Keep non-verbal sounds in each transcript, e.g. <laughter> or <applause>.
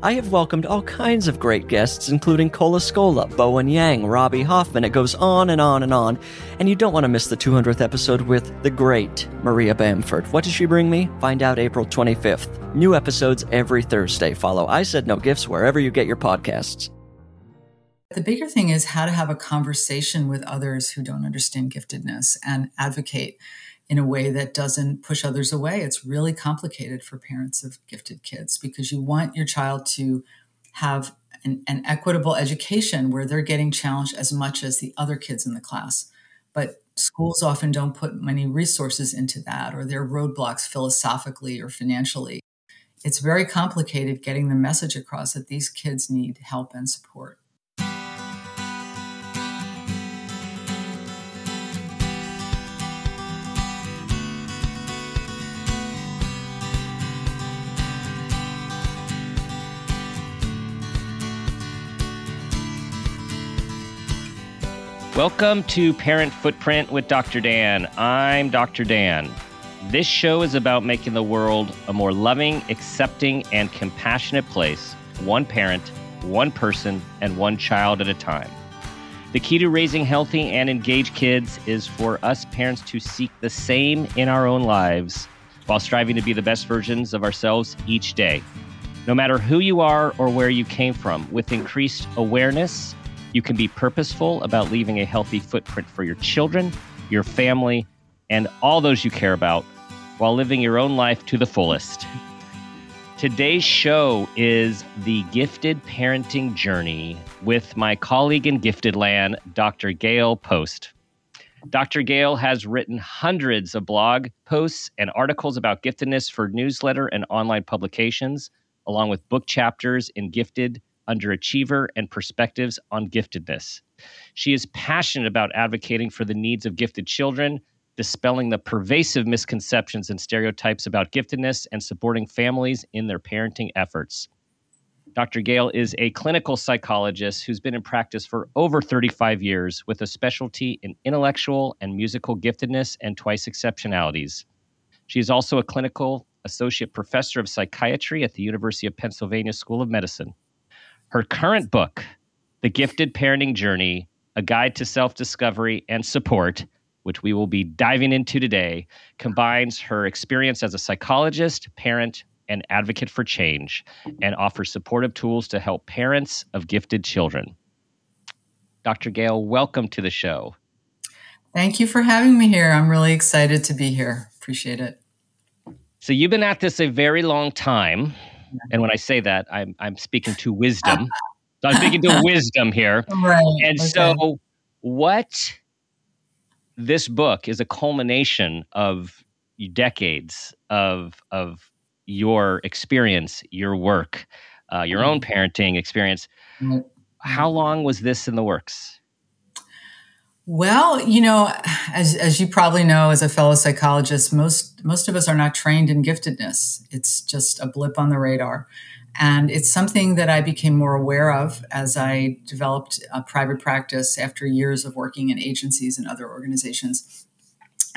I have welcomed all kinds of great guests, including Cola Scola, Bowen Yang, Robbie Hoffman. It goes on and on and on. And you don't want to miss the 200th episode with the great Maria Bamford. What does she bring me? Find out April 25th. New episodes every Thursday. Follow I Said No Gifts wherever you get your podcasts. The bigger thing is how to have a conversation with others who don't understand giftedness and advocate in a way that doesn't push others away. It's really complicated for parents of gifted kids because you want your child to have an, an, equitable education where they're getting challenged as much as the other kids in the class. But schools often don't put many resources into that, or there are roadblocks philosophically or financially. It's very complicated getting the message across that these kids need help and support. Welcome to Parent Footprint with Dr. Dan. I'm Dr. Dan. This show is about making the world a more loving, accepting, and compassionate place, one parent, one person, and one child at a time. The key to raising healthy and engaged kids is for us parents to seek the same in our own lives while striving to be the best versions of ourselves each day. No matter who you are or where you came from, with increased awareness, you can be purposeful about leaving a healthy footprint for your children, your family, and all those you care about while living your own life to the fullest. Today's show is the Gifted Parenting Journey with my colleague in Gifted Land, Dr. Gail Post. Dr. Gail has written hundreds of blog posts and articles about giftedness for newsletter and online publications, along with book chapters in Gifted underachiever, and perspectives on giftedness. She is passionate about advocating for the needs of gifted children, dispelling the pervasive misconceptions and stereotypes about giftedness, and supporting families in their parenting efforts. Dr. Gail is a clinical psychologist who's been in practice for over 35 years with a specialty in intellectual and musical giftedness and twice exceptionalities. She is also a clinical associate professor of psychiatry at the University of Pennsylvania School of Medicine. Her current book, The Gifted Parenting Journey A Guide to Self Discovery and Support, which we will be diving into today, combines her experience as a psychologist, parent, and advocate for change and offers supportive tools to help parents of gifted children. Dr. Gail, welcome to the show. Thank you for having me here. I'm really excited to be here. Appreciate it. So, you've been at this a very long time. And when I say that, I'm I'm speaking to wisdom. <laughs> so I'm speaking to wisdom here. <laughs> Right. And okay. so what this book is a culmination of decades of of your experience, your work, uh, your own mm-hmm. parenting experience. Mm-hmm. How long was this in the works? Well, you know, as, as you probably know, as a fellow psychologist, most most of us are not trained in giftedness. It's just a blip on the radar, and it's something that I became more aware of as I developed a private practice after years of working in agencies and other organizations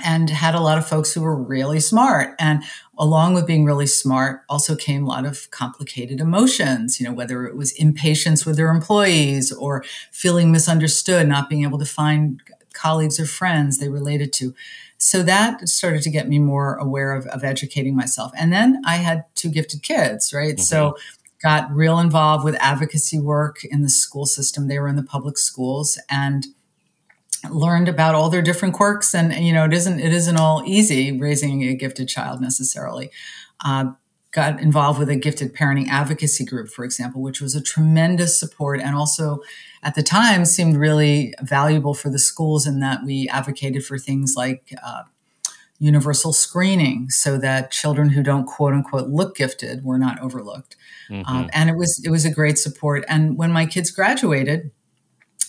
and had a lot of folks who were really smart. And along with being really smart, also came a lot of complicated emotions, you know, whether it was impatience with their employees or feeling misunderstood, not being able to find colleagues or friends they related to. So that started to get me more aware of, of educating myself. And then I had two gifted kids, right? Mm-hmm. So got real involved with advocacy work in the school system. They were in the public schools and learned about all their different quirks and you know it isn't it isn't all easy raising a gifted child necessarily. Uh, got involved with a gifted parenting advocacy group for example which was a tremendous support and also at the time seemed really valuable for the schools in that we advocated for things like uh, universal screening so that children who don't quote unquote look gifted were not overlooked. Mm-hmm. um, and it was it was a great support. And when my kids graduated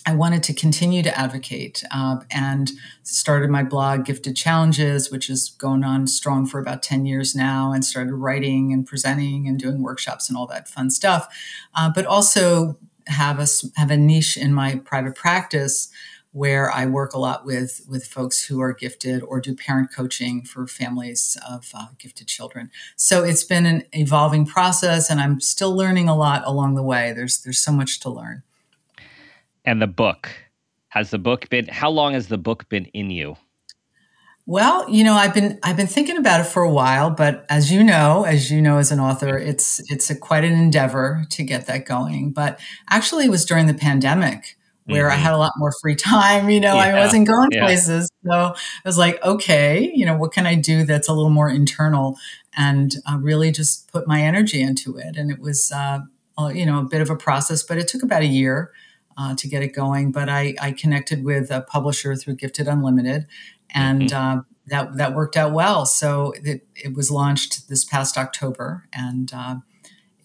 I wanted to continue to advocate uh, and started my blog, Gifted Challenges, which is going on strong for about 10 years now, and started writing and presenting and doing workshops and all that fun stuff. Uh, but also have a, have a niche in my private practice where I work a lot with, with folks who are gifted or do parent coaching for families of uh, gifted children. So it's been an evolving process, and I'm still learning a lot along the way. There's, there's so much to learn and the book. Has the book been how long has the book been in you? Well, you know, I've been I've been thinking about it for a while, but as you know, as you know as an author, it's it's a, quite an endeavor to get that going. But actually, it was during the pandemic where mm-hmm. I had a lot more free time. You know, yeah. I wasn't going yeah. places, so I was like, okay, you know, what can I do that's a little more internal, and uh, really just put my energy into it. And it was, uh, you know, a bit of a process, but it took about a year uh, to get it going. But I, I, connected with a publisher through Gifted Unlimited, and mm-hmm. uh, that that worked out well. So it, it was launched this past October, and uh,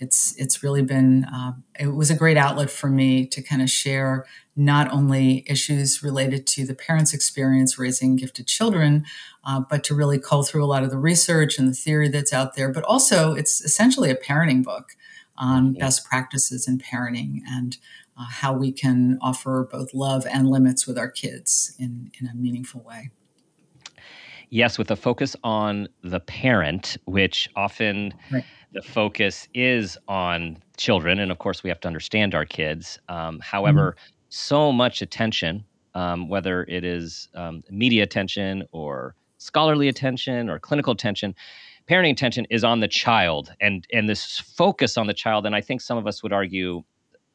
it's it's really been uh, it was a great outlet for me to kind of share not only issues related to the parents' experience raising gifted children, uh, but to really cull through a lot of the research and the theory that's out there. But also, it's essentially a parenting book on mm-hmm. best practices in parenting and uh, how we can offer both love and limits with our kids in, in a meaningful way. Yes, with a focus on the parent, which often right. the focus is on children. And of course, we have to understand our kids. Um, however, mm-hmm. so much attention, um, whether it is um, media attention or scholarly attention or clinical attention, parenting attention is on the child and and this focus on the child and i think some of us would argue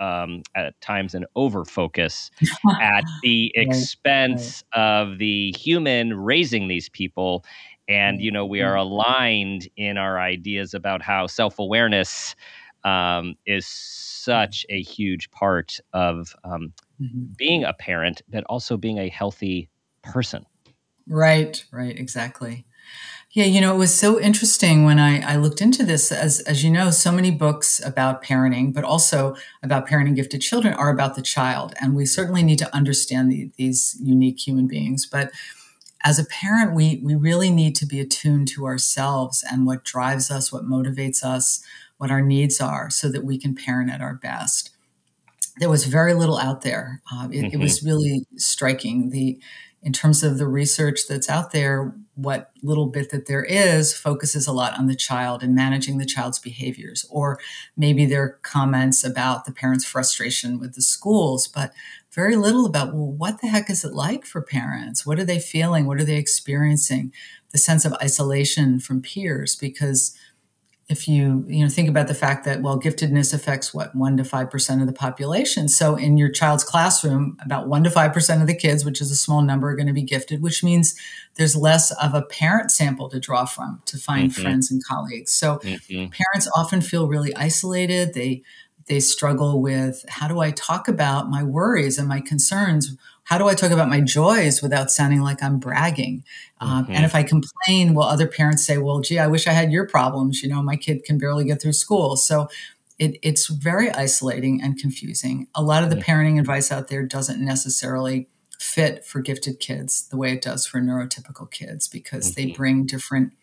um, at times an over focus <laughs> at the expense right, right. of the human raising these people. And, you know, we are aligned in our ideas about how self awareness um, is such a huge part of um, mm-hmm. being a parent, but also being a healthy person. Right, right, exactly. Yeah, you know, it was so interesting when I, I looked into this. As, as you know, so many books about parenting, but also about parenting gifted children are about the child. And we certainly need to understand the, these unique human beings. But as a parent, we, we really need to be attuned to ourselves and what drives us, what motivates us, what our needs are, so that we can parent at our best. There was very little out there. Uh, it, mm-hmm. it was really striking. The in terms of the research that's out there, what little bit that there is focuses a lot on the child and managing the child's behaviors. Or maybe their comments about the parents' frustration with the schools, but very little about, well, what the heck is it like for parents? What are they feeling? What are they experiencing? The sense of isolation from peers, because if you you know think about the fact that well giftedness affects what 1 to 5% of the population so in your child's classroom about 1 to 5% of the kids which is a small number are going to be gifted which means there's less of a parent sample to draw from to find mm-hmm. friends and colleagues so mm-hmm. parents often feel really isolated they they struggle with how do i talk about my worries and my concerns how do I talk about my joys without sounding like I'm bragging? Um, mm-hmm. and if I complain, will other parents say, well, gee, I wish I had your problems. You know, my kid can barely get through school. So it, it's very isolating and confusing. A lot of the parenting advice out there doesn't necessarily fit for gifted kids the way it does for neurotypical kids because mm-hmm. they bring different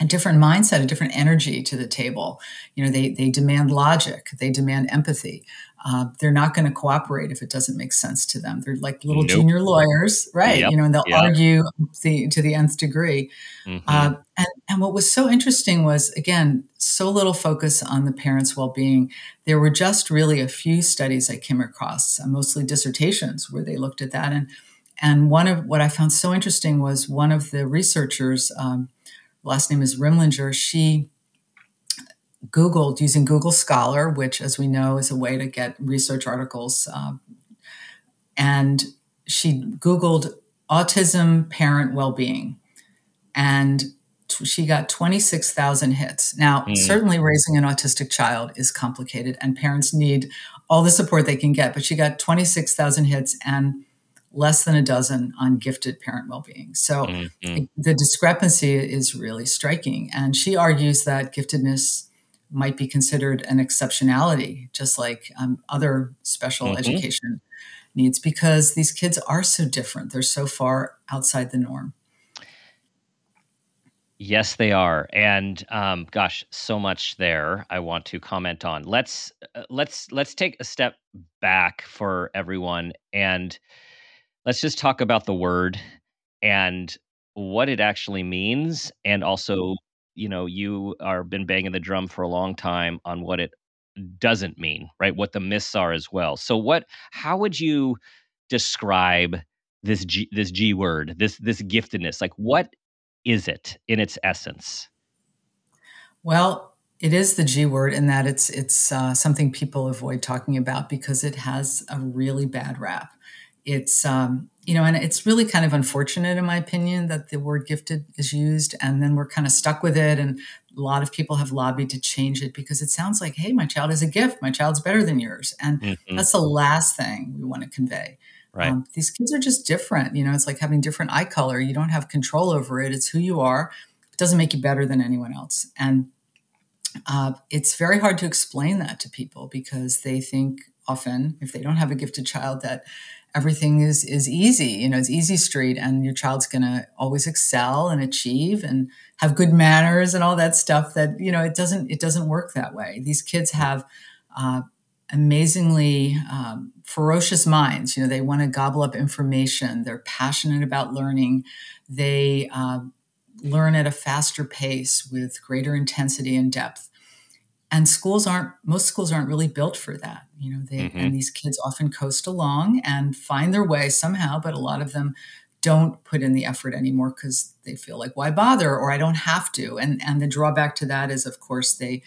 a different mindset, a different energy to the table. You know, they they demand logic, they demand empathy. Uh, they're not going to cooperate if it doesn't make sense to them. They're like little nope. junior lawyers, right? Yep. You know, and they'll yep. argue the, to the nth degree. Mm-hmm. Uh, and, and what was so interesting was, again, so little focus on the parents' well being. There were just really a few studies I came across, uh, mostly dissertations, where they looked at that. And and one of what I found so interesting was one of the researchers. Um, last name is Rimlinger, she Googled using Google Scholar, which, as we know, is a way to get research articles. Um, and she Googled autism parent well being. And t- she got 26,000 hits. Now, mm. certainly raising an autistic child is complicated, and parents need all the support they can get. But she got 26,000 hits and less than a dozen on gifted parent well-being. So mm-hmm. the discrepancy is really striking. And she argues that giftedness might be considered an exceptionality, just like um, other special mm-hmm. education needs because these kids are so different. They're so far outside the norm. Yes, they are, and um, gosh, so much there. I want to comment on. Let's uh, let's let's take a step back for everyone, and let's just talk about the word and what it actually means, and also, you know, you are been banging the drum for a long time on what it doesn't mean, right? What the myths are as well. So, what? How would you describe this G, this G word, this this giftedness? Like, what is it in its essence? Well, it is the G word in that it's it's uh, something people avoid talking about because it has a really bad rap. It's um, you know, and it's really kind of unfortunate, in my opinion, that the word gifted is used, and then we're kind of stuck with it. And a lot of people have lobbied to change it because it sounds like, hey, my child is a gift. My child's better than yours, and mm-hmm. that's the last thing we want to convey. Right. Um, these kids are just different. You know, it's like having different eye color. You don't have control over it. It's who you are. It doesn't make you better than anyone else. And uh, it's very hard to explain that to people because they think often, if they don't have a gifted child, that everything is is easy. You know, it's easy street, and your child's going to always excel and achieve and have good manners and all that stuff. That you know, it doesn't it doesn't work that way. These kids have uh, amazingly um, ferocious minds. You know, they want to gobble up information. They're passionate about learning. They uh, learn at a faster pace with greater intensity and depth. And schools aren't most schools aren't really built for that. You know, they mm-hmm. and these kids often coast along and find their way somehow, but a lot of them don't put in the effort anymore because they feel like why bother or I don't have to. And and the drawback to that is, of course, they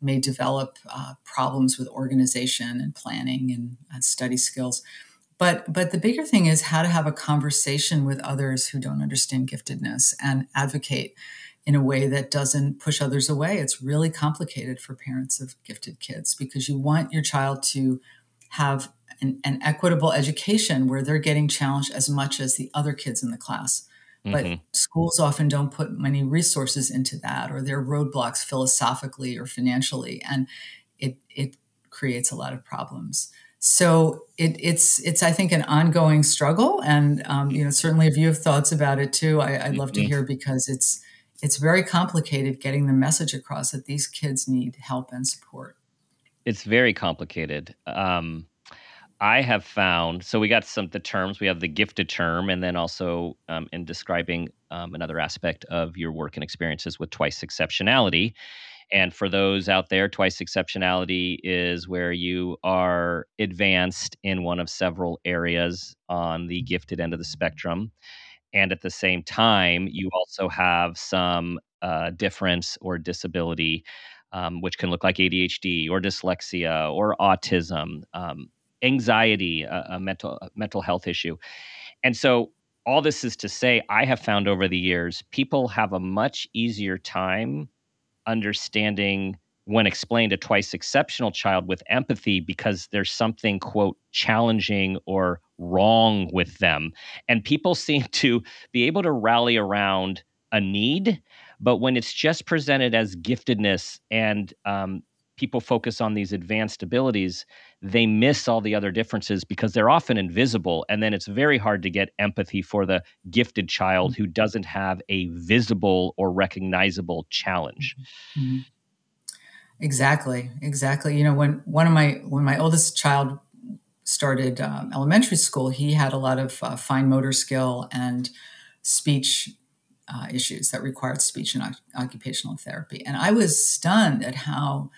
may develop uh, problems with organization and planning and uh, study skills. But, but the bigger thing is how to have a conversation with others who don't understand giftedness and advocate in a way that doesn't push others away. It's really complicated for parents of gifted kids because you want your child to have an, an equitable education where they're getting challenged as much as the other kids in the class. But mm-hmm. schools often don't put many resources into that, or there are roadblocks philosophically or financially, and it it creates a lot of problems. So it, it's it's I think an ongoing struggle, and um, you know certainly if you have thoughts about it too, I, would love to mm-hmm. hear because it's it's very complicated getting the message across that these kids need help and support. It's very complicated. Um, I have found so we got some the terms. We have the gifted term, and then also um, in describing um, another aspect of your work and experiences with twice exceptionality. And for those out there, twice exceptionality is where you are advanced in one of several areas on the gifted end of the spectrum. And at the same time, you also have some uh, difference or disability, um, which can look like ADHD or dyslexia or autism. Um, anxiety, a, a mental a mental health issue. And so all this is to say, I have found over the years, people have a much easier time understanding when explained a twice exceptional child with empathy because there's something quote challenging or wrong with them and people <laughs> seem to be able to rally around a need but when it's just presented as giftedness and um, people focus on these advanced abilities, they miss all the other differences because they're often invisible. And then it's very hard to get empathy for the gifted child who doesn't have a visible or recognizable challenge. Mm-hmm. Exactly, exactly. You know, when one of my when my oldest child started um, elementary school, he had a lot of uh, fine motor skill and speech uh, issues that required speech and occupational therapy. And I was stunned at how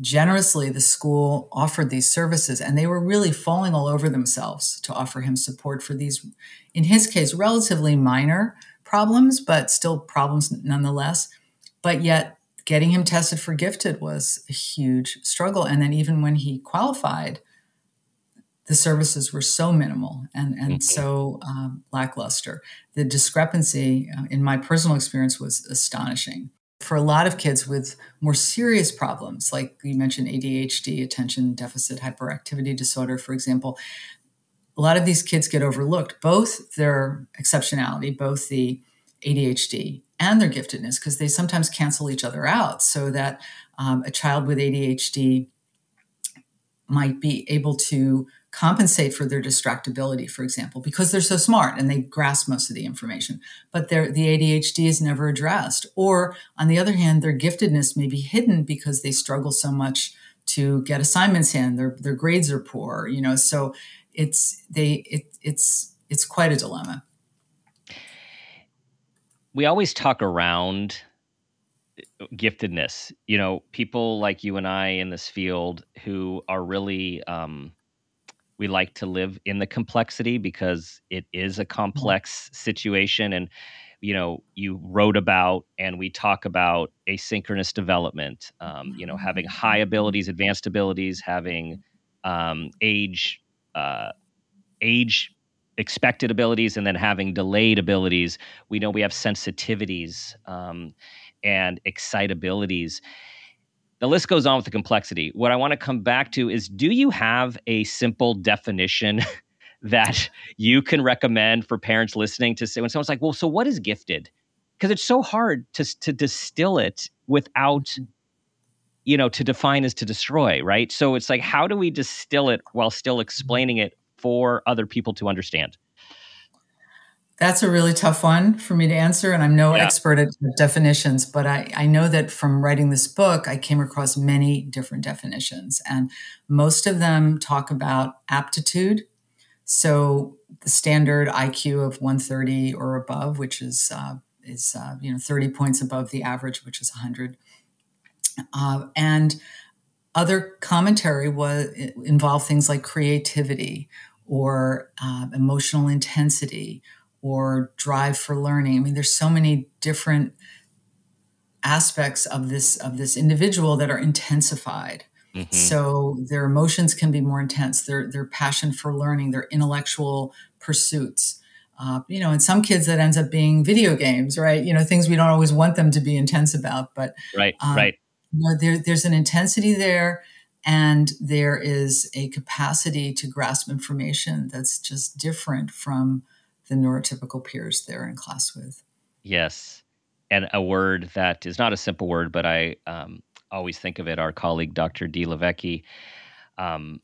generously the school offered these services and they were really falling all over themselves to offer him support for these in his case relatively minor problems but still problems nonetheless but yet getting him tested for gifted was a huge struggle. And then even when he qualified the services were so minimal and, and mm-hmm. so um, lackluster. The discrepancy uh, in my personal experience was astonishing. For a lot of kids with more serious problems, like you mentioned ADHD, attention deficit hyperactivity disorder, for example, a lot of these kids get overlooked, both their exceptionality, both the ADHD and their giftedness, because they sometimes cancel each other out. So that um, a child with ADHD might be able to compensate for their distractibility, for example, because they're so smart and they grasp most of the information. But the ADHD is never addressed. Or on the other hand, their giftedness may be hidden because they struggle so much to get assignments in. Their their grades are poor, you know. So it's they it, it's it's quite a dilemma. We always talk around giftedness. You know, people like you and I in this field who are really um, we like to live in the complexity because it is a complex situation. And you know you wrote about and we talk about asynchronous development um, you know having high abilities advanced abilities having um, age uh, age expected abilities and then having delayed abilities we know we have sensitivities um, and excitabilities the list goes on with the complexity. What I want to come back to is do you have a simple definition <laughs> that you can recommend for parents listening to say when someone's like, well, so what is gifted? Because it's so hard to, to distill it without, mm-hmm. you know, to define is to destroy, right? So it's like, how do we distill it while still explaining it for other people to understand? That's a really tough one for me to answer. And I'm no yeah. expert at definitions, but I, I know that from writing this book, I came across many different definitions. And most of them talk about aptitude. So the standard IQ of 130 or above, which is, uh, is uh, you know 30 points above the average, which is 100. Uh, and other commentary was involved things like creativity or uh, emotional intensity or drive for learning. I mean, there's so many different aspects of this of this individual that are intensified. Mm-hmm. So their emotions can be more intense. Their their passion for learning, their intellectual pursuits. Uh, you know, and some kids that ends up being video games, right? You know, things we don't always want them to be intense about, but right, um, right. You know, there, there's an intensity there, and there is a capacity to grasp information that's just different from the neurotypical peers they're in class with. Yes. And a word that is not a simple word, but I um, always think of it, our colleague, Dr. Dee Lovecky, um,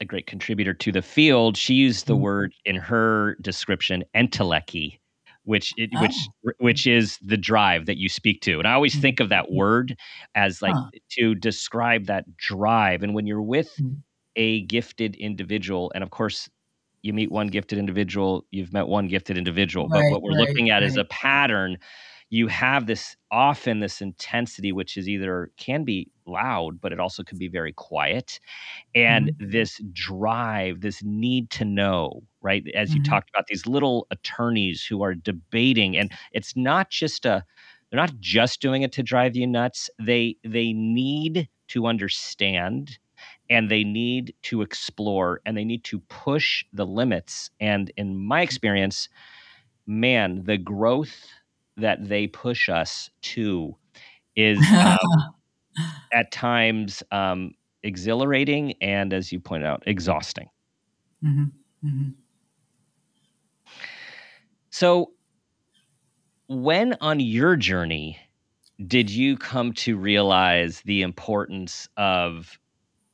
a great contributor to the field, she used the mm-hmm. word in her description, entelechy, which it, oh. which which is the drive that you speak to. And I always mm-hmm. think of that word as like huh. to describe that drive. And when you're with mm-hmm. a gifted individual, and of course you meet one gifted individual, you've met one gifted individual. Right, but what we're right, looking at right. is a pattern. You have this often this intensity, which is either can be loud, but it also can be very quiet. And mm-hmm. this drive, this need to know, right? As mm-hmm. you talked about, these little attorneys who are debating, and it's not just a they're not just doing it to drive you nuts. They they need to understand and they need to explore and they need to push the limits. And in my experience, man, the growth that they push us to is um, <laughs> <laughs> at times um, exhilarating and, as you pointed out, exhausting. Mm-hmm. Mm-hmm. So, when on your journey did you come to realize the importance of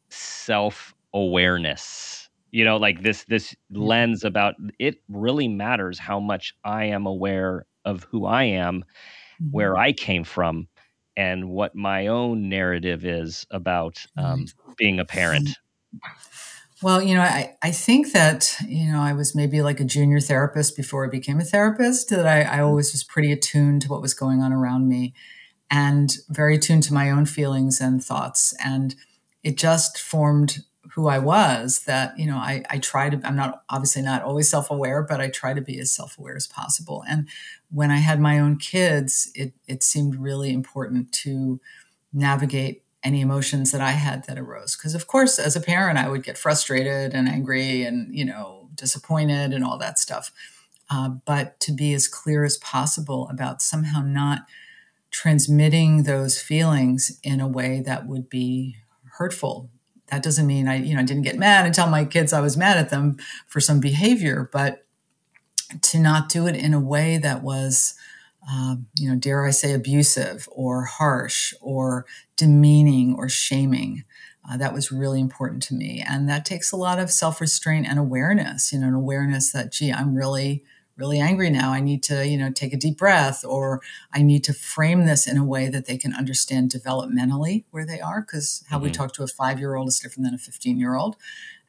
self awareness you know like this this lens about it really matters how much i am aware of who i am mm-hmm. where i came from and what my own narrative is about um, being a parent. <laughs> Well you know I, I think that you know i was maybe like a junior therapist before i became a therapist that I, I always was pretty attuned to what was going on around me and very attuned to my own feelings and thoughts. And it just formed who I was that, you know, I, I try to, I'm not obviously not always self aware, but I try to be as self aware as possible. And when I had my own kids, it, it seemed really important to navigate any emotions that I had that arose. Because, of course, as a parent, I would get frustrated and angry and, you know, disappointed and all that stuff. Uh, but to be as clear as possible about somehow not transmitting those feelings in a way that would be hurtful. That doesn't mean I, you know, I didn't get mad and tell my kids I was mad at them for some behavior, but to not do it in a way that was, um, you know, dare I say, abusive or harsh or demeaning or shaming. Uh, that was really important to me. And that takes a lot of self restraint and awareness, you know, an awareness that, gee, I'm really, really angry now. I need to, you know, take a deep breath or I need to frame this in a way that they can understand developmentally where they are. Because how mm-hmm. we talk to a five year old is different than a 15 year old.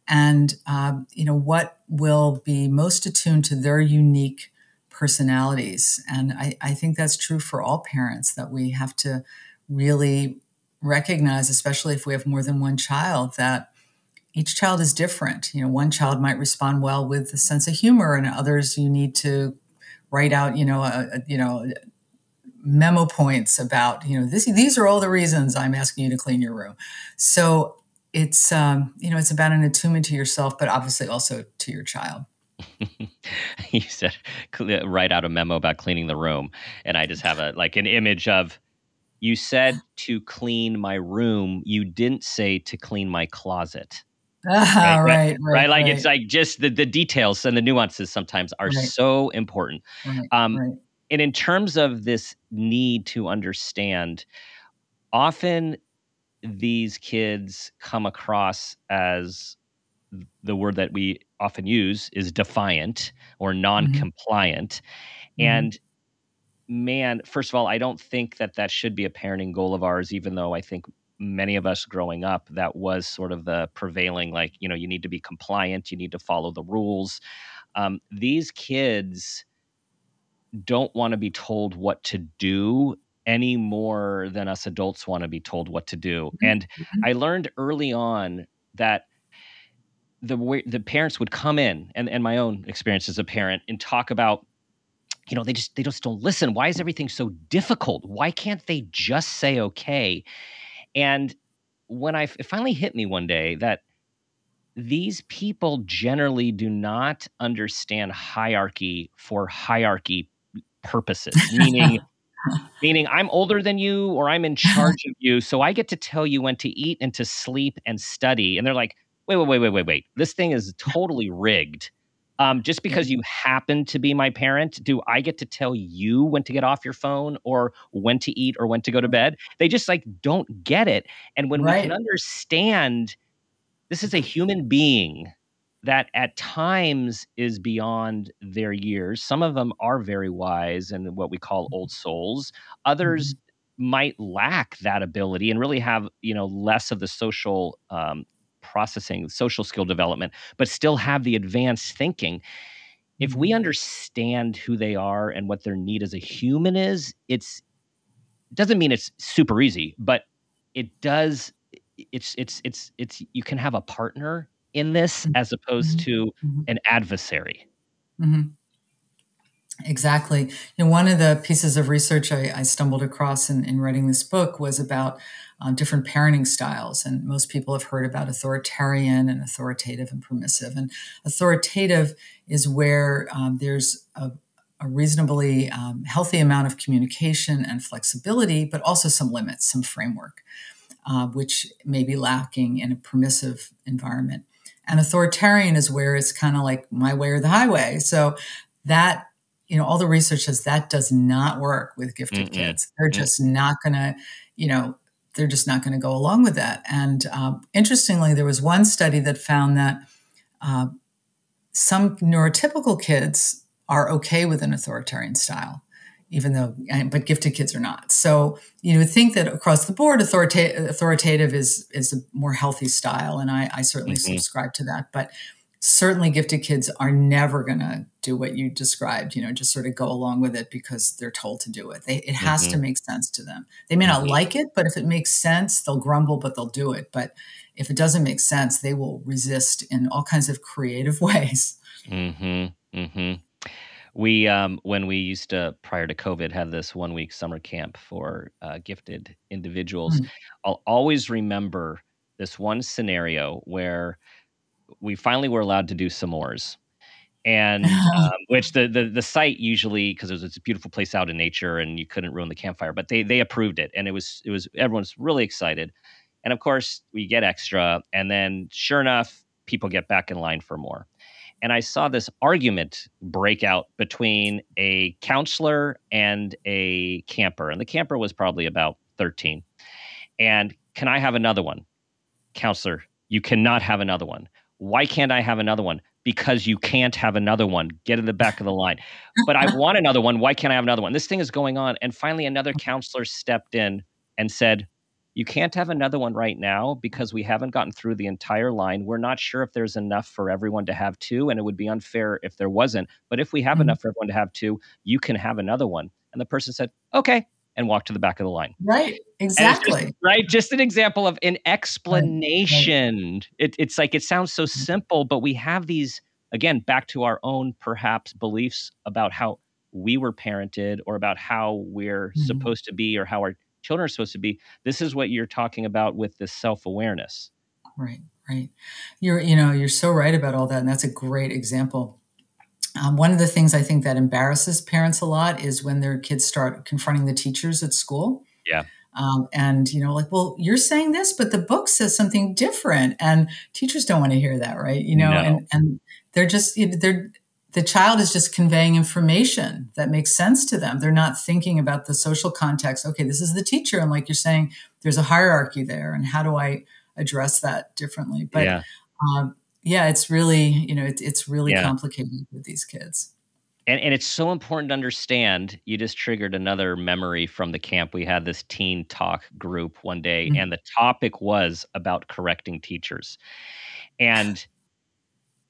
And, uh, you know, what will be most attuned to their unique personalities. And I, I think that's true for all parents that we have to really recognize, especially if we have more than one child, that each child is different. You know, one child might respond well with a sense of humor, and others you need to write out, you know, a, a, you know, memo points about, you know, this, these are all the reasons I'm asking you to clean your room. So it's, um, you know, it's about an attunement to yourself, but obviously also to your child. <laughs> you said write out a memo about cleaning the room, and I just have a like an image of you said to clean my room. You didn't say to clean my closet. <laughs> Uh, right, right, right, Like right. it's like just the, the details and the nuances sometimes are so important. Um, and in terms of this need to understand, often these kids come across as the word that we often use is defiant or mm-hmm. non-compliant mm-hmm. and man first of all i don't think that that should be a parenting goal of ours even though i think many of us growing up that was sort of the prevailing like you know you need to be compliant you need to follow the rules. Um, these kids don't want to be told what to do any more than us adults want to be told what to do. Mm-hmm. and mm-hmm. i learned early on that the way the parents would come in and, and my own experience as a parent and talk about you know they just they just don't listen. Why is everything so difficult? Why can't they just say okay and when i it finally hit me one day that these people generally do not understand hierarchy for hierarchy purposes <laughs> meaning meaning i'm older than you or i'm in charge of you so i get to tell you when to eat and to sleep and study and they're like wait, wait, wait, wait, wait, wait. This thing is totally rigged. Um, just because you happen to be my parent, do I get to tell you when to get off your phone or when to eat or when to go to bed? They just like don't get it. And when right. we can understand this is a human being that at times is beyond their years. Some of them are very wise and what we call old souls. Others mm-hmm. might lack that ability and really have you know less of the social um, processing, social skill development, but still have the advanced thinking. If we mm-hmm. understand who they are and what their need as a human is, it's doesn't mean it's super easy, but it does it's it's it's it's you can have a partner in this as opposed mm-hmm. to mm-hmm. an adversary. Mm-hmm. Exactly. You know, one of the pieces of research I, I stumbled across in, in, writing this book was about um, different parenting styles. And most people have heard about authoritarian and authoritative and permissive. And authoritative is where um, there's a, a reasonably um, healthy amount of communication and flexibility, but also some limits, some framework, uh, which may be lacking in a permissive environment. And authoritarian is where it's kind of like my way or the highway. So that you know, all the research says that does not work with gifted mm kids. They're just not going to, you know, they're just not going to go along with that. And um, interestingly, there was one study that found that uh, some neurotypical kids are okay with an authoritarian style, even though, but gifted kids are not. So you would think that across the board, authorita- authoritative is is a more healthy style, and I, I certainly mm-hmm. subscribe to that. But certainly gifted kids are never going to do what you described you know just sort of go along with it because they're told to do it they, it has mm-hmm. to make sense to them they may not mm-hmm. like it but if it makes sense they'll grumble but they'll do it but if it doesn't make sense they will resist in all kinds of creative <laughs> ways mm-hmm. Mm-hmm. we um, when we used to prior to covid had this one week summer camp for uh, gifted individuals mm. i'll always remember this one scenario where we finally were allowed to do s'mores. And <laughs> um, which the, the the site usually because it was a beautiful place out in nature and you couldn't ruin the campfire but they they approved it. And it was it was everyone's really excited. And of course we get extra. And then sure enough people get back in line for more. And i saw this argument break out between a counselor and a camper. And the camper was probably about 13 and can i have another one? Counselor, you cannot have another one. Why can't I have another one? Because you can't have another one. Get in the back of the line. But I want another one. Why can't I have another one? This thing is going on. And finally, another counselor stepped in and said, You can't have another one right now because we haven't gotten through the entire line. We're not sure if there's enough for everyone to have two, and it would be unfair if there wasn't. But if we have mm-hmm. enough for everyone to have two, you can have another one. And the person said, Okay, and walk to the back of the line. Right. Exactly. Just, right. Just an example of an explanation. Right. It, it's like it sounds so mm-hmm. simple, but we have these, again, back to our own perhaps beliefs about how we were parented or about how we're mm-hmm. supposed to be or how our children are supposed to be. This is what you're talking about with this self awareness. Right. Right. You're, you know, you're so right about all that. And that's a great example um, one of the things I think that embarrasses parents a lot is when their kids start confronting the teachers at school. Yeah. Um, and you know, like, well, you're saying this, but the book says something different, and teachers don't want to hear that, right? You know, no. and and they're just they're the child is just conveying information that makes sense to them. They're not thinking about the social context. Okay, this is the teacher, and like you're saying, there's a hierarchy there, and how do I address that differently? But yeah. um, yeah, it's really, you know, it, it's really yeah. complicated with these kids. And, and it's so important to understand. You just triggered another memory from the camp. We had this teen talk group one day, mm-hmm. and the topic was about correcting teachers. And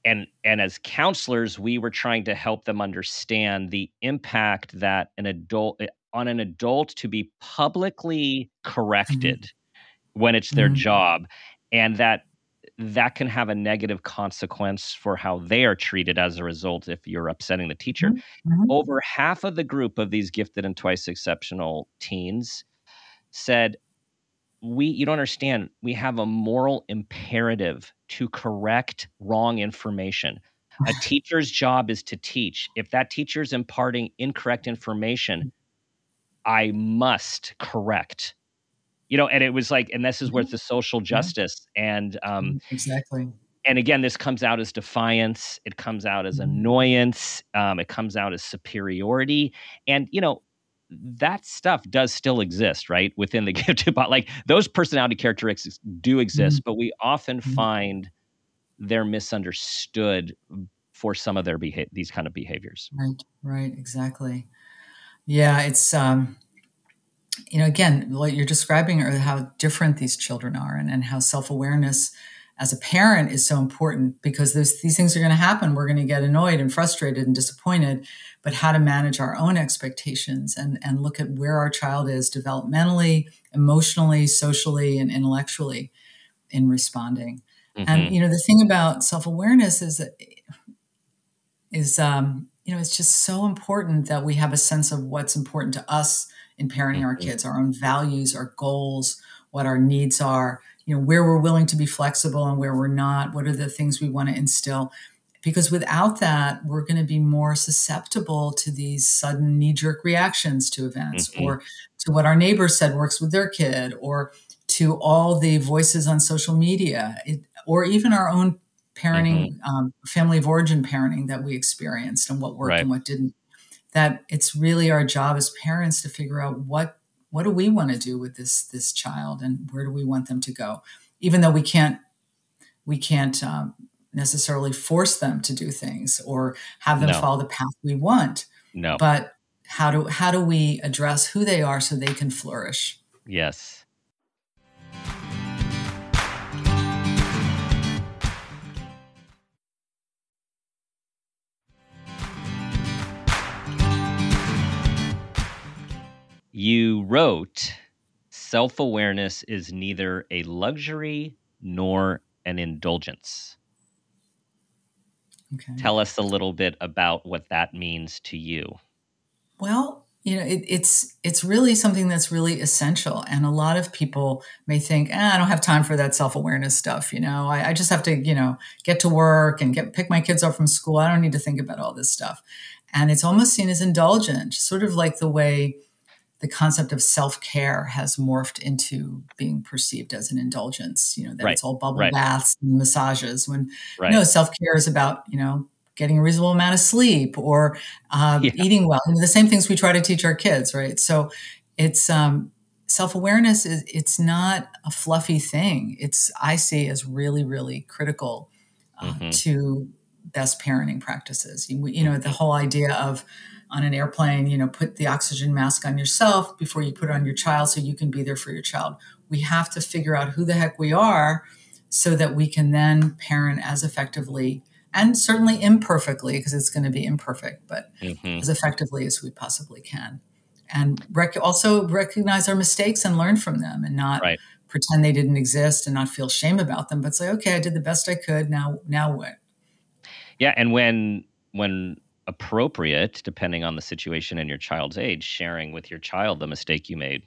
and and as counselors, we were trying to help them understand the impact that an adult on an adult to be publicly corrected mm-hmm. when it's their mm-hmm. job, and that that can have a negative consequence for how they are treated as a result if you're upsetting the teacher. Mm-hmm. mm-hmm. Over half of the group of these gifted and twice exceptional teens said, we you don't understand, we have a moral imperative to correct wrong information. A <laughs> teacher's job is to teach. If that teacher is imparting incorrect information, I must correct you know and it was like and this is where it's mm-hmm. the social justice and um mm-hmm. exactly and again this comes out as defiance it comes out as mm-hmm. annoyance um, it comes out as superiority and you know that stuff does still exist right within the <laughs> gifted but like those personality characteristics do exist mm-hmm. but we often mm-hmm. find they're misunderstood for some of their behavior these kind of behaviors right right exactly yeah it's um you know, again, what you're describing are how different these children are and, and how self awareness as a parent is so important because those, these things are going to happen. We're going to get annoyed and frustrated and disappointed, but how to manage our own expectations and, and look at where our child is developmentally, emotionally, socially, and intellectually in responding. Mm-hmm. And, you know, the thing about self awareness is that, is, um, you know, it's just so important that we have a sense of what's important to us in parenting our mm-hmm. kids, our own values, our goals, what our needs are, you know, where we're willing to be flexible and where we're not, what are the things we want to instill. Because without that, we're going to be more susceptible to these sudden knee jerk reactions to events mm-hmm. or to what our neighbor said works with their kid or to all the voices on social media it, or even our own parenting, mm-hmm. um, family of origin parenting that we experienced and what worked right. and what didn't that it's really our job as parents to figure out what what do we want to do with this this child and where do we want them to go? Even though we can't we can't um, necessarily force them to do things or have them no. follow the path we want. No. But how do how do we address who they are so they can flourish? Yes You wrote, self awareness is neither a luxury nor an indulgence. Okay. Tell us a little bit about what that means to you. Well, you know, it, it's it's really something that's really essential, and a lot of people may think, eh, "I don't have time for that self awareness stuff." You know, I, I just have to, you know, get to work and get pick my kids up from school. I don't need to think about all this stuff, and it's almost seen as indulgent, sort of like the way the concept of self-care has morphed into being perceived as an indulgence you know that right. it's all bubble right. baths and massages when right. no self-care is about you know getting a reasonable amount of sleep or uh, yeah. eating well the same things we try to teach our kids right so it's um, self-awareness is it's not a fluffy thing it's i see as really really critical uh, mm-hmm. to best parenting practices you, you know the whole idea of on an airplane you know put the oxygen mask on yourself before you put it on your child so you can be there for your child we have to figure out who the heck we are so that we can then parent as effectively and certainly imperfectly because it's going to be imperfect but mm-hmm. as effectively as we possibly can and rec- also recognize our mistakes and learn from them and not right. pretend they didn't exist and not feel shame about them but say okay i did the best i could now now what yeah and when when appropriate depending on the situation and your child's age sharing with your child the mistake you made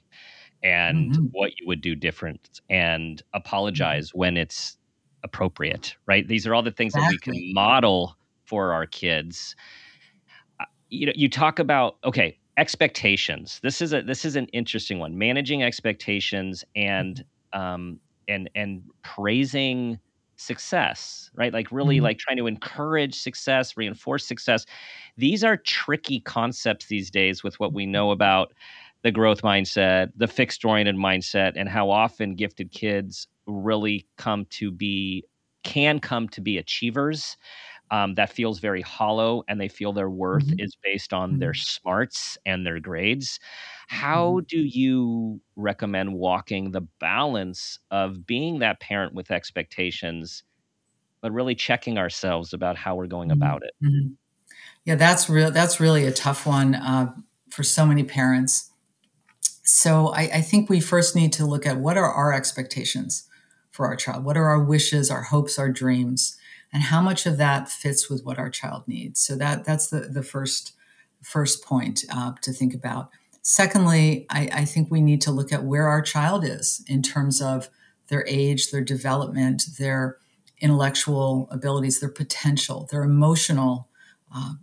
and mm-hmm. what you would do different and apologize mm-hmm. when it's appropriate right these are all the things exactly. that we can model for our kids uh, you know you talk about okay expectations. This is a this is an interesting one. Managing expectations and mm-hmm. um, and and praising success, right? Like really mm-hmm. like trying to encourage success, reinforce success. These are tricky concepts these days with what we know about the growth mindset, the fixed oriented mindset, and how often gifted kids really come to be can come to be achievers um, that feels very hollow and they feel their worth mm-hmm. is based on mm-hmm. their smarts and their grades. How mm-hmm. do you recommend walking the balance of being that parent with expectations, but really checking ourselves about how we're going about it? Mm-hmm. Yeah, that's real. That's really a tough one uh, for so many parents. So I, I think we first need to look at what are our expectations for our child. What are our wishes, our hopes, our dreams? and how much of that fits with what our child needs. So that that's the the first first point uh, to think about. Secondly, I, I think we need to look at where our child is in terms of their age, their development, their intellectual abilities, their potential, their emotional uh,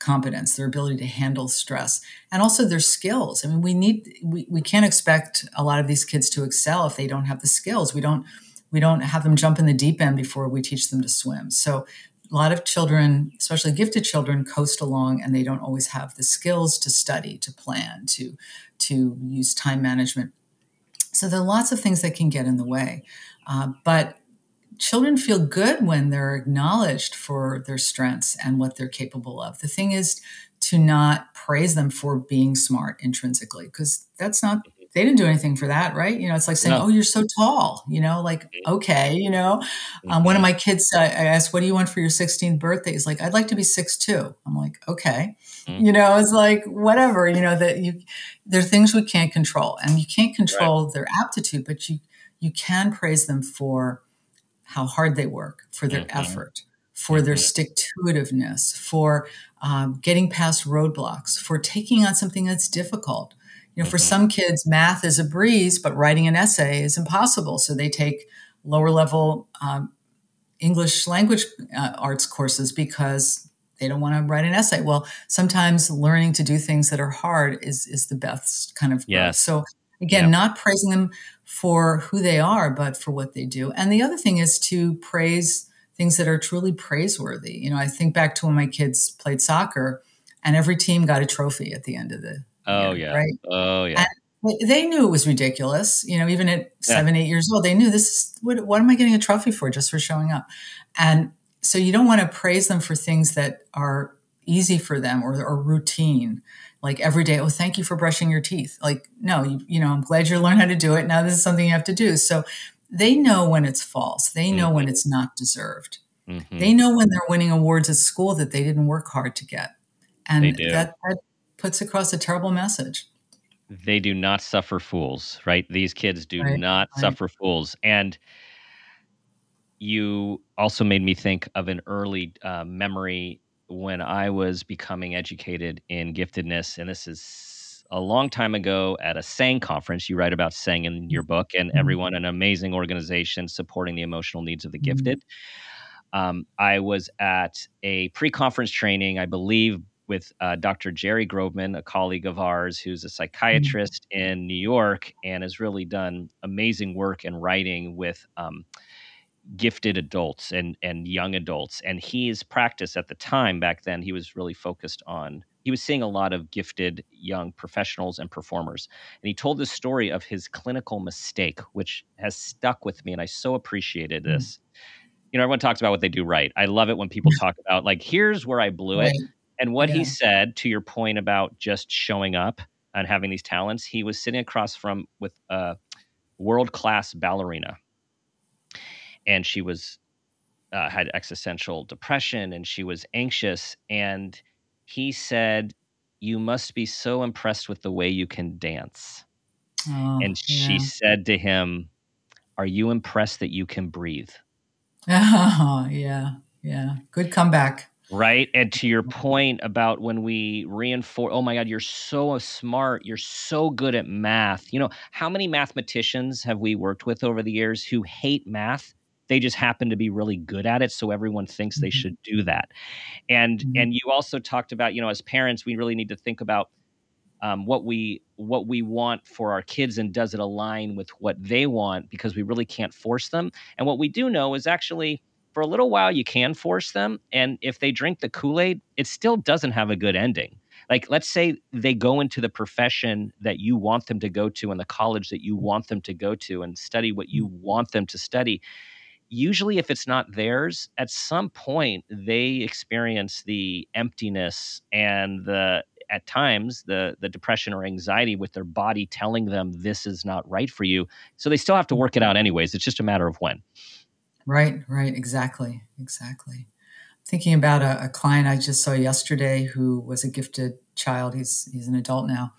competence, their ability to handle stress, and also their skills. I mean, we need we, we can't expect a lot of these kids to excel if they don't have the skills. We don't we don't have them jump in the deep end before we teach them to swim. So a lot of children, especially gifted children, coast along and they don't always have the skills to study, to plan, to to use time management. So there are lots of things that can get in the way. Uh, but children feel good when they're acknowledged for their strengths and what they're capable of. The thing is to not praise them for being smart intrinsically, because that's not they didn't do anything for that, right? You know, it's like saying, no. "Oh, you're so tall." You know, like okay, you know. Mm-hmm. Um, one of mm-hmm. my kids, uh, I asked, "What do you want for your 16th birthday?" He's like, "I'd like to be six two. I'm like, "Okay." Mm-hmm. You know, it's like whatever. You know that you there are things we can't control, and you can't control right. their aptitude, but you you can praise them for how hard they work, for their mm-hmm. effort, for their mm-hmm. stick to itiveness, for um, getting past roadblocks, for taking on something that's difficult you know, for some kids, math is a breeze, but writing an essay is impossible. So they take lower level um, English language uh, arts courses because they don't want to write an essay. Well, sometimes learning to do things that are hard is is the best kind of. Yes. So again, not praising them for who they are, but for what they do. And the other thing is to praise things that are truly praiseworthy. You know, I think back to when my kids played soccer, and every team got a trophy at the end of the Oh yeah. Right. Oh yeah. And they knew it was ridiculous. You know, even at yeah. seven, eight years old, they knew this is what, what am I getting a trophy for just for showing up? And so you don't want to praise them for things that are easy for them or, or routine like every day oh thank you for brushing your teeth like no you, you know i'm glad you learned how to do it now this is something you have to do so they know when it's false they know mm-hmm. when it's not deserved mm-hmm. they know when they're winning awards at school that they didn't work hard to get and that, that puts across a terrible message. They do not suffer fools, right? These kids do right, not right. suffer fools. And you also made me think of an early uh, memory when I was becoming educated in giftedness. And this is a long time ago at a SENG conference. You write about SENG in your book, and mm-hmm. everyone, an amazing organization supporting the emotional needs of the mm-hmm. gifted. Um, I was at a pre conference training, I believe, with uh, Dr. Jerry Grobman, a colleague of ours who's a mm-hmm. psychiatrist mm-hmm. in New York and has really done amazing work in writing with um, gifted adults and, and young adults. And his practice at the time back then, he was really focused on he was seeing a lot of gifted young professionals and performers. And he told this story of his clinical mistake, which has stuck with me. And I so appreciated this. Mm. You know, everyone talks about what they do right. I love it when people <laughs> talk about, like, here's where I blew it. Right. And what yeah. he said to your point about just showing up and having these talents, he was sitting across from with a world class ballerina. And she was uh, had existential depression and she was anxious. And he said, You must be so impressed with the way you can dance. Oh, and she said to him, Are you impressed that you can breathe? <laughs> Oh, yeah. Yeah. Good comeback. Right. And to your point about when we reinforce, oh my God, you're so smart. You're so good at math. You know, how many mathematicians have we worked with over the years who hate math they just happen to be really good at it so everyone thinks mm-hmm. they should do that and mm-hmm. and you also talked about you know as parents we really need to think about um, what we what we want for our kids and does it align with what they want because we really can't force them and what we do know is actually for a little while you can force them and if they drink the kool-aid it still doesn't have a good ending. Like let's say they go into the profession that you want them to go to and the college that you want them to go to and study what you mm. want them to study usually if it's not theirs at some point they experience the emptiness and the at times the the depression or anxiety with their body telling them this is not right for you so they still have to work it out anyways it's just a matter of when right right exactly exactly thinking about a, a client i just saw yesterday who was a gifted child he's he's an adult now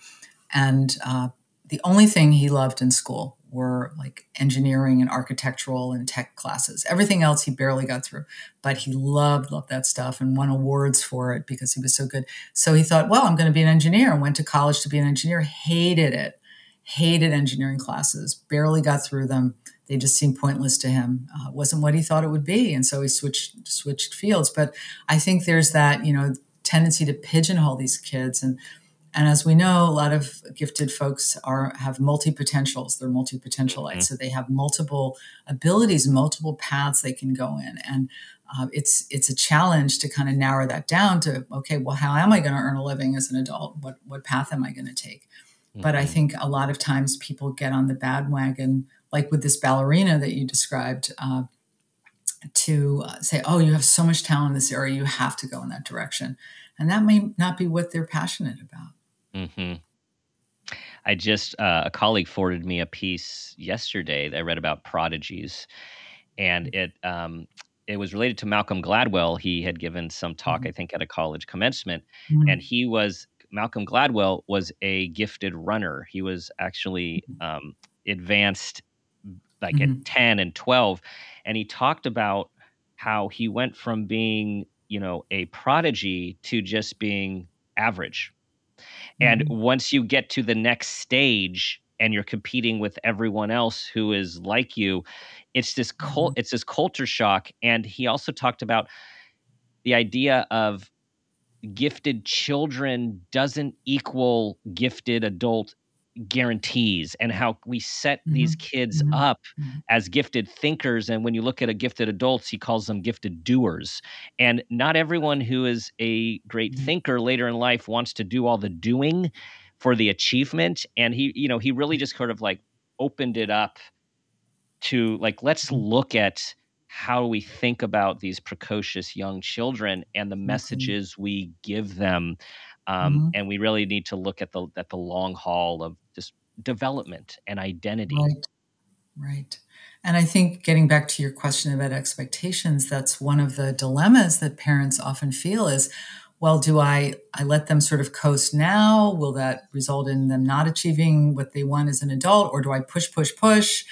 and uh, the only thing he loved in school were like engineering and architectural and tech classes. Everything else he barely got through, but he loved loved that stuff and won awards for it because he was so good. So he thought, well, I'm going to be an engineer and went to college to be an engineer. Hated it, hated engineering classes, barely got through them. They just seemed pointless to him. Uh, wasn't what he thought it would be, and so he switched switched fields. But I think there's that you know tendency to pigeonhole these kids and and as we know, a lot of gifted folks are have multi potentials. They're multi potentialites, mm-hmm. so they have multiple abilities, multiple paths they can go in, and uh, it's it's a challenge to kind of narrow that down to okay, well, how am I going to earn a living as an adult? What what path am I going to take? Mm-hmm. But I mm-hmm. think a lot of times people get on the bandwagon, like with this ballerina that you described. Uh, to uh, say, oh, you have so much talent in this area, you have to go in that direction. And that may not be what they're passionate about. Mm-hmm. I just uh, a colleague forwarded me a piece yesterday that I read about prodigies, and it um, it was related to Malcolm Gladwell. He had given some talk, mm-hmm. I think, at a college commencement, mm-hmm. and he was Malcolm Gladwell was a gifted runner. He was actually mm-hmm. um, advanced like at mm-hmm. 10 and 12 and he talked about how he went from being you know a prodigy to just being average and mm-hmm. once you get to the next stage and you're competing with everyone else who is like you, it's this cult mm-hmm. it's this culture shock. And he also talked about the idea of gifted children doesn't equal gifted adult guarantees and how we set mm-hmm. these kids mm-hmm. up mm-hmm. as gifted thinkers and when you look at a gifted adults he calls them gifted doers and not everyone who is a great mm-hmm. thinker later in life wants to do all the doing for the achievement and he you know he really just sort of like opened it up to like let's mm-hmm. look at how we think about these precocious young children and the mm-hmm. messages we give them um, mm-hmm. and we really need to look at the at the long haul of just development and identity. Right, right. And I think getting back to your question about expectations, that's one of the dilemmas that parents often feel is, well, do I I let them sort of coast now? Will that result in them not achieving what they want as an adult, or do I push, push, push?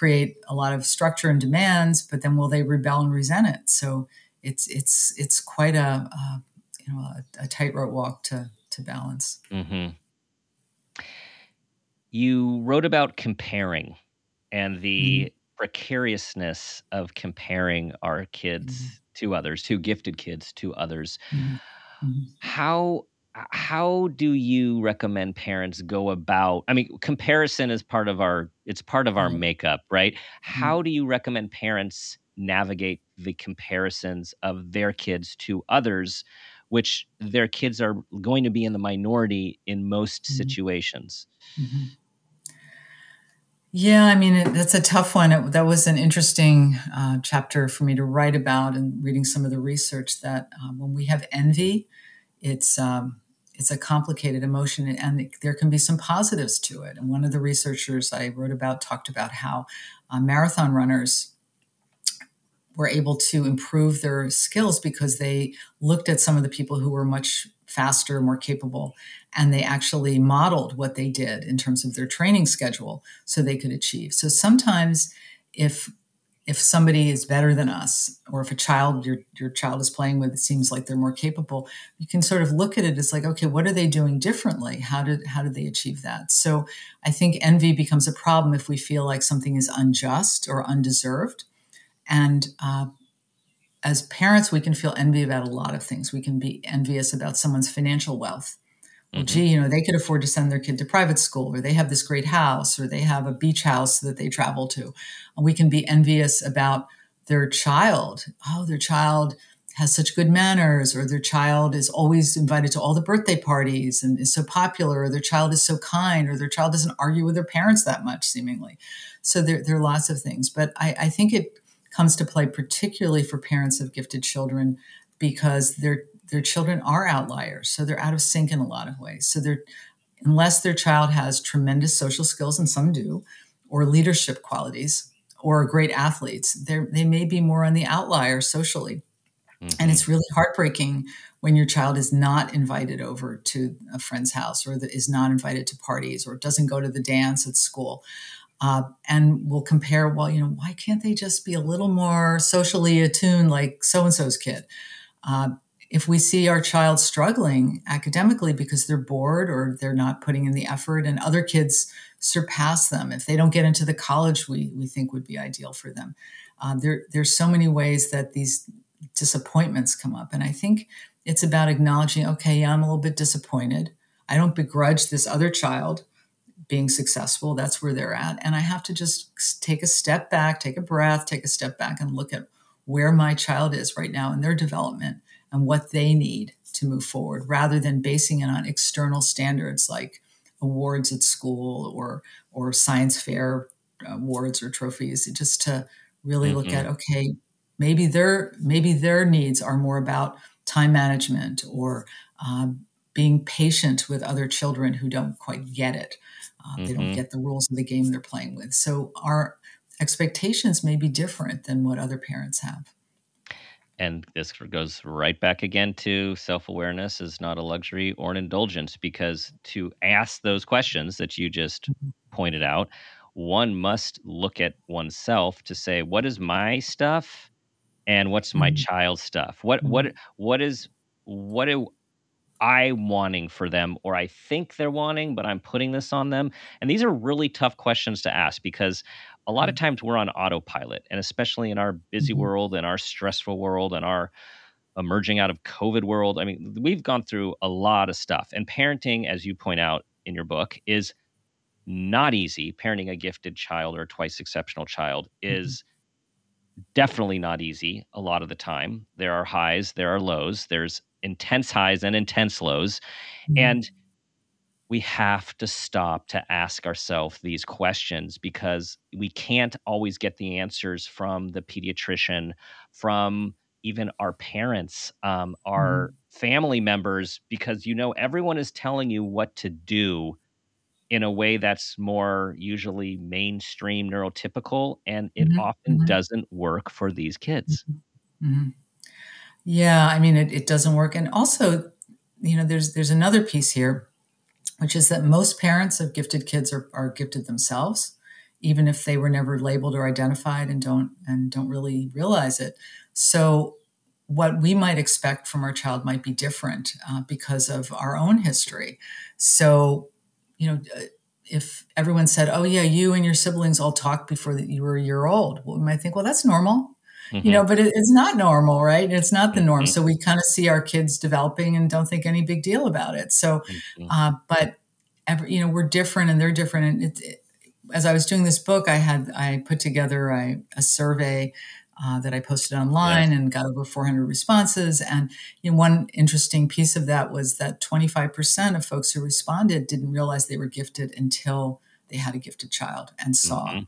Create a lot of structure and demands but then will they rebel and resent it so it's it's it's quite a, a you know a, a tightrope walk to to balance. Mm-hmm. You wrote about comparing and the mm-hmm. precariousness of comparing our kids mm-hmm. to others, to gifted kids to others. Mm-hmm. mm-hmm. How how do you recommend parents go about i mean comparison is part of our it's part of our makeup right mm-hmm. how do you recommend parents navigate the comparisons of their kids to others which their kids are going to be in the minority in most mm-hmm. situations. Mm-hmm. Yeah, I mean, it, that's a tough one. It, that was an interesting uh, chapter for me to write about and reading some of the research that um, when we have envy, it's um, it's a complicated emotion and there can be some positives to it. And one of the researchers I wrote about talked about how uh, marathon runners were able to improve their skills because they looked at some of the people who were much faster, more capable, and they actually modeled what they did in terms of their training schedule so they could achieve. So sometimes if if somebody is better than us or if a child your your child is playing with it seems like they're more capable you can sort of look at it as like okay what are they doing differently how did how did they achieve that so i think envy becomes a problem if we feel like something is unjust or undeserved and uh, as parents, we can feel envy about a lot of things. We can be envious about someone's financial wealth. Mm-hmm. gee, you know, they could afford to send their kid to private school, or they have this great house, or they have a beach house that they travel to. And we can be envious about their child. Oh, their child has such good manners, or their child is always invited to all the birthday parties and is so popular, or their child is so kind, or their child doesn't argue with their parents that much, seemingly. So there, there are lots of things. But I, I think it comes to play particularly for parents of gifted children because their their children are outliers so they're out of sync in a lot of ways so they're unless their child has tremendous social skills and some do or leadership qualities or great athletes they may be more on the outlier socially mm-hmm. and it's really heartbreaking when your child is not invited over to a friend's house or is not invited to parties or doesn't go to the dance at school uh, and we'll compare, well, you know, why can't they just be a little more socially attuned like so and so's kid? Uh, if we see our child struggling academically because they're bored or they're not putting in the effort and other kids surpass them, if they don't get into the college we, we think would be ideal for them, uh, there, there's so many ways that these disappointments come up. And I think it's about acknowledging, okay, yeah, I'm a little bit disappointed. I don't begrudge this other child being successful. That's where they're at. And I have to just take a step back, take a breath, take a step back and look at where my child is right now in their development and what they need to move forward rather than basing it on external standards like awards at school or or science fair awards or trophies just to really mm-hmm. look at okay maybe their maybe their needs are more about time management or um, being patient with other children who don't quite get it uh, mm-hmm. They don't mm-hmm. get the rules of the game they're playing with. So our expectations may be different than what other parents have. And this goes right back again to self awareness is not a luxury or an indulgence because to ask those questions that you just mm-hmm. pointed out, one must look at oneself to say, what is my stuff and what's my mm-hmm. child's stuff? What, what, mm-hmm. what is, what do I wanting for them or I think they're wanting, but I'm putting this on them? And these are really tough questions to ask because a lot of mm-hmm. times we're on autopilot, and especially in our busy mm-hmm. world and our stressful world and our emerging out of COVID world. I mean, we've gone through a lot of stuff. And parenting, as you point out in your book, is not easy. Parenting a gifted child or a twice exceptional child mm-hmm. is mm-hmm. definitely not easy a lot of the time. There are highs, there are lows, there's intense highs and intense lows. Mm-hmm. And we have to stop to ask ourselves these questions because we can't always get the answers from the pediatrician, from even our parents, um, our mm-hmm. family members, because you know, everyone is telling you what to do in a way that's more usually mainstream neurotypical, and it mm-hmm. often mm-hmm. doesn't work for these kids. Mm-hmm. Mm-hmm. Yeah, I mean, it, it doesn't work. And also, you know, there's there's another piece here, which is that most parents of gifted kids are, are gifted themselves, even if they were never labeled or identified and don't and don't really realize it. So what we might expect from our child might be different uh, because of our own history. So, you know, uh, if everyone said, "Oh yeah, you and your siblings all talked before you were a year old," well, we might think, "Well, that's normal." Mm-hmm. you know, but it, it's not normal, right? It's not the norm. Mm-hmm. So we kind of see our kids developing and don't think any big deal about it. So, mm-hmm. uh, but every, you know, we're different and they're different. And it, it, as I was doing this book, I had I put together a, a survey uh, that I posted online yes. and got over 400 responses. And you know, one interesting piece of that was that 25% of folks who responded didn't realize they were gifted until they had a gifted child and saw. Mm-hmm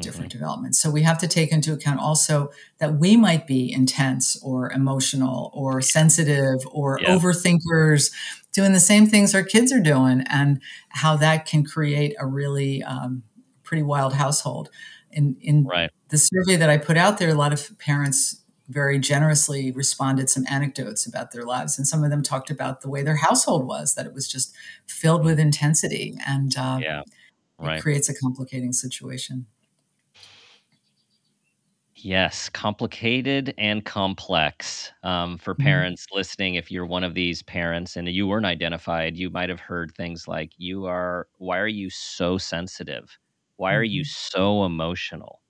different mm-hmm. developments. So we have to take into account also that we might be intense or emotional or sensitive or yeah. overthinkers doing the same things our kids are doing and how that can create a really um, pretty wild household. In, in right. the survey that I put out there, a lot of parents very generously responded some anecdotes about their lives and some of them talked about the way their household was that it was just filled with intensity and uh, yeah. right. it creates a complicating situation Yes, complicated and complex. Um, for mm-hmm. parents listening, if you're one of these parents and you weren't identified, you might have heard things like, "You are. Why are you so sensitive? Why are you mm-hmm. so emotional?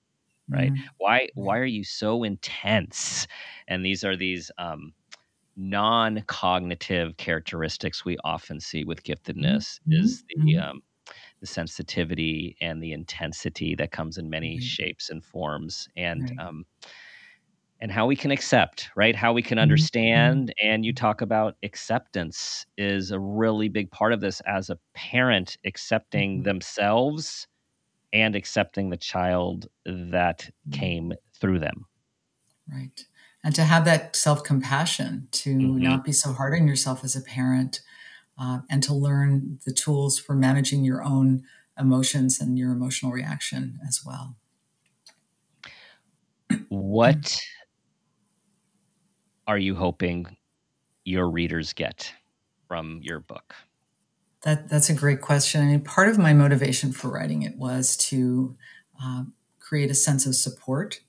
Right? Mm-hmm. Why Why are you so intense?" And these are these um, non-cognitive characteristics we often see with giftedness. Mm-hmm. Is the mm-hmm. um, the sensitivity and the intensity that comes in many mm-hmm. shapes and forms and right. um, and how we can accept right how we can mm-hmm. understand mm-hmm. and you talk about acceptance is a really big part of this as a parent accepting mm-hmm. themselves and accepting the child that mm-hmm. came through them right and to have that self-compassion to mm-hmm. not be so hard on yourself as a parent uh, and to learn the tools for managing your own emotions and your emotional reaction as well. What are you hoping your readers get from your book? That that's a great question. I mean, part of my motivation for writing it was to uh, create a sense of support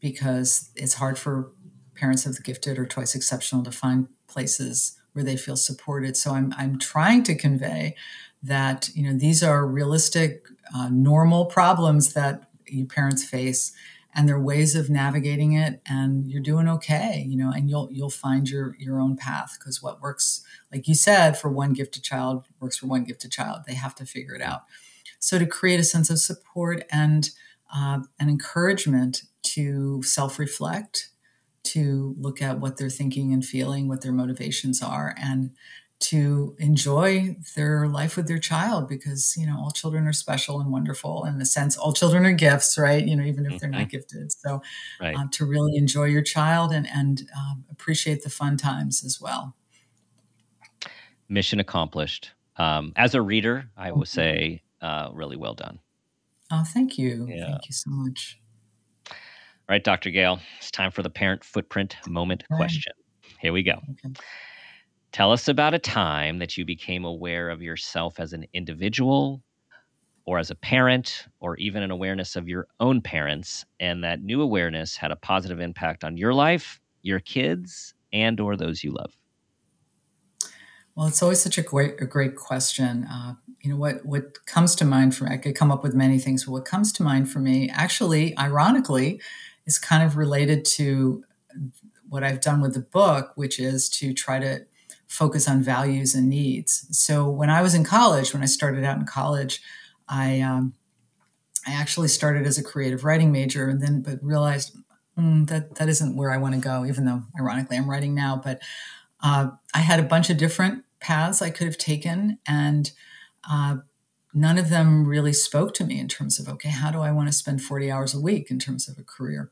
because it's hard for parents of the gifted or twice exceptional to find places where they feel supported. So I'm I'm trying to convey that you know these are realistic, uh, normal problems that you parents face, and there are ways of navigating it, and you're doing okay. You know, and you'll you'll find your your own path because what works, like you said, for one gifted child works for one gifted child. They have to figure it out. So to create a sense of support and uh, an encouragement to self reflect to look at what they're thinking and feeling, what their motivations are, and to enjoy their life with their child because you know all children are special and wonderful in the sense all children are gifts right? You know even if they're not mm-hmm. gifted. So right. uh, to really enjoy your child and and um, appreciate the fun times as well. Mission accomplished. Um, as a reader i will say uh, really well done. Oh thank you. Yeah. thank you so much all right, Dr. Gail, it's time for the parent footprint moment question. Here we go. Okay. Tell us about a time that you became aware of yourself as an individual or as a parent or even an awareness of your own parents and that new awareness had a positive impact on your life, your kids, and or those you love. Well, it's always such a great, a great question. Uh, you know what what comes to mind for me, I could come up with many things, but what comes to mind for me, actually, ironically, is kind of related to what I've done with the book, which is to try to focus on values and needs. So when I was in college, when I started out in college, I um, I actually started as a creative writing major, and then but realized mm, that that isn't where I want to go. Even though, ironically, I'm writing now, but uh, I had a bunch of different paths I could have taken, and uh, none of them really spoke to me in terms of okay how do i want to spend 40 hours a week in terms of a career?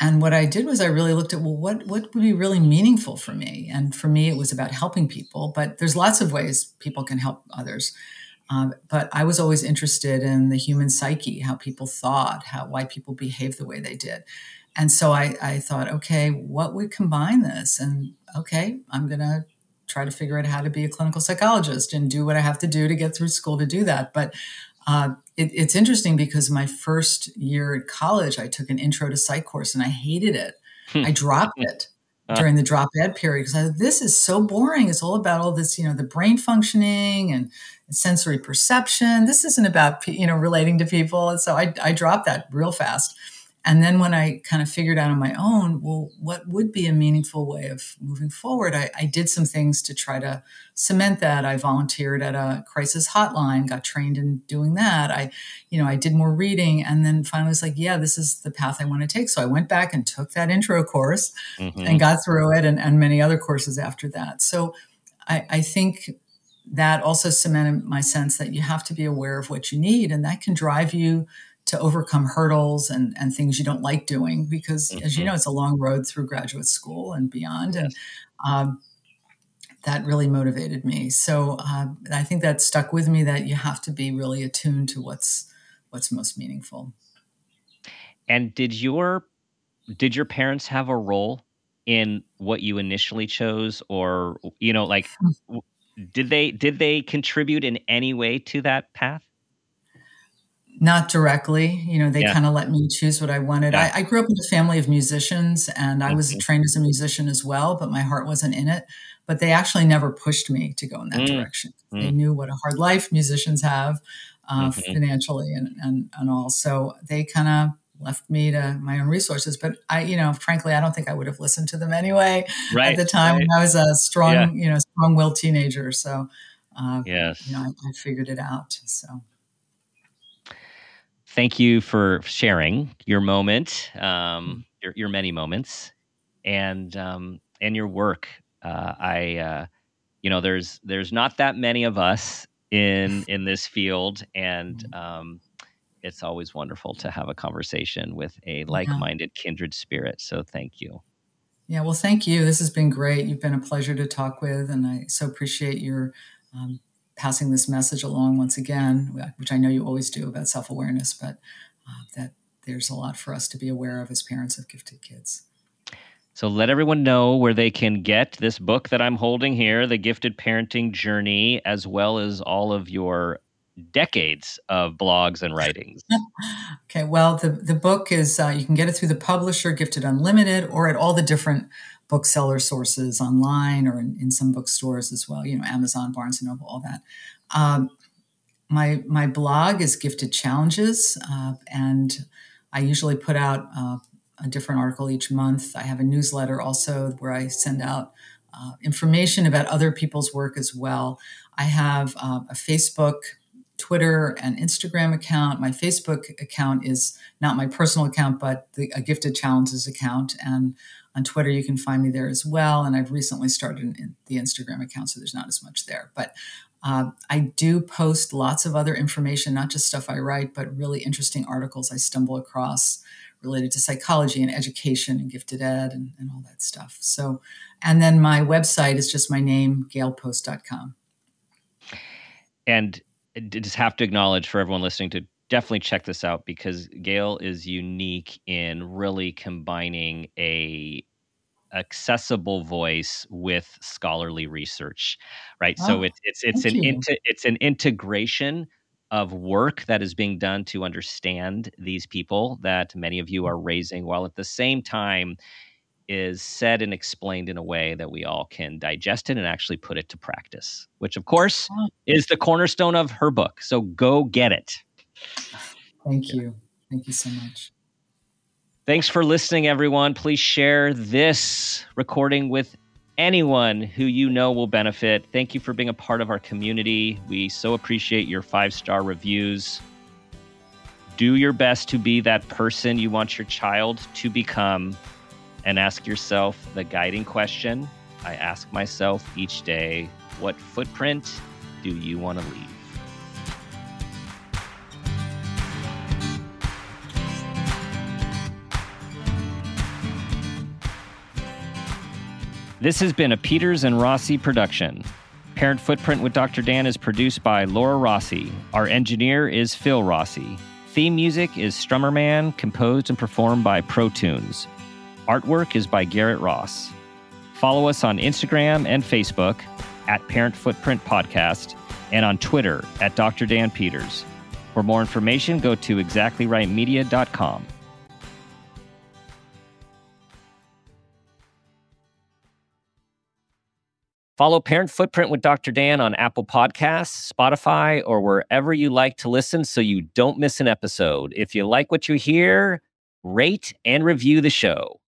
And what i did was i really looked at well what what would be really meaningful for me? And for me it was about helping people but there's lots of ways people can help others. Um, but i was always interested in the human psyche how people thought how why people behaved the way they did. And so I, I thought okay what would combine this? And okay i'm going to try to figure out how to be a clinical psychologist and do what I have to do to get through school to do that. But uh, it, it's interesting because my first year at college, I took an intro to psych course and I hated it. Hmm. I dropped it uh. during the drop ed period because I this is so boring. It's all about all this, you know, the brain functioning and sensory perception. This isn't about you know relating to people, and so I, I dropped that real fast. And then when I kind of figured out on my own, well, what would be a meaningful way of moving forward? I, I did some things to try to cement that. I volunteered at a crisis hotline, got trained in doing that. I, you know, I did more reading and then finally was like, yeah, this is the path I want to take. So I went back and took that intro course mm-hmm. and got through it and, and many other courses after that. So I, I think that also cemented my sense that you have to be aware of what you need and that can drive you to overcome hurdles and, and things you don't like doing because mm-hmm. as you mm-hmm. know it's a long road through graduate school and beyond yes. and um, that really motivated me so uh, i think that stuck with me that you have to be really attuned to what's what's most meaningful and did your did your parents have a role in what you initially chose or you know like hmm. did they did they contribute in any way to that path not directly. You know, they yeah. kind of let me choose what I wanted. Yeah. I, I, grew up in a family of musicians and I was mm-hmm. trained as a musician as well, but my heart wasn't in it. But they actually never pushed me to go in that mm. direction. Mm. They knew what a hard life musicians have uh, mm-hmm. financially and, and, and all. So they kind of left me to my own resources. But I, you know, frankly, I don't think I would have listened to them anyway right. at the time right. when I was a strong, yeah. you know, strong willed teenager. So, uh, yes. you know, I, I figured it out. So thank you for sharing your moment, um, mm-hmm. your, your many moments, and um, and your work. Uh, I, uh, you know, there's there's not that many of us in <laughs> in this field, and mm-hmm. um, it's always wonderful to have a conversation with a like-minded, kindred spirit. So thank you. Yeah, well, thank you. This has been great. You've been a pleasure to talk with, and I so appreciate your um, passing this message along once again, which I know you always do about self awareness, but uh, that there's a lot for us to be aware of as parents of gifted kids. So let everyone know where they can get this book that I'm holding here, The Gifted Parenting Journey, as well as all of your decades of blogs and writings. <laughs> okay, well, the, the book is, uh, you can get it through the publisher, Gifted Unlimited, or at all the different bookseller sources online or in, in some bookstores as well, you know, Amazon, Barnes and Noble, all that. Um, my, my blog is Gifted Challenges, uh, and I usually put out uh, a different article each month. I have a newsletter also where I send out uh, information about other people's work as well. I have uh, a Facebook Twitter and Instagram account. My Facebook account is not my personal account, but the a Gifted Challenges account. And on Twitter, you can find me there as well. And I've recently started the Instagram account, so there's not as much there. But uh, I do post lots of other information, not just stuff I write, but really interesting articles I stumble across related to psychology and education and gifted ed and, and all that stuff. So, and then my website is just my name, gailpost.com. And I just have to acknowledge for everyone listening to definitely check this out because Gail is unique in really combining a accessible voice with scholarly research right? Oh, so ah, it's it's it's an into, it's an integration of work that is being done to understand these people that many of you are mm-hmm. raising while at the same time is said and explained in a way that we all can digest it and actually put it to practice which of course oh. is the cornerstone of her book. So go get it Thank you. Thank you so much. Thanks for listening, everyone. Please share this recording with anyone who you know will benefit. Thank you for being a part of our community. We so appreciate your five star reviews. Do your best to be that person you want your child to become and ask yourself the guiding question I ask myself each day What footprint do you want to leave? This has been a Peters and Rossi production. Parent Footprint with Dr. Dan is produced by Laura Rossi. Our engineer is Phil Rossi. Theme music is Strummer Man, composed and performed by Pro Tunes. Artwork is by Garrett Ross. Follow us on Instagram and Facebook at Parent Footprint Podcast and on Twitter at Dr. Dan Peters. For more information, go to exactlyrightmedia.com. Follow Parent Footprint with Dr. Dan on Apple Podcasts, Spotify, or wherever you like to listen so you don't miss an episode. If you like what you hear, rate and review the show.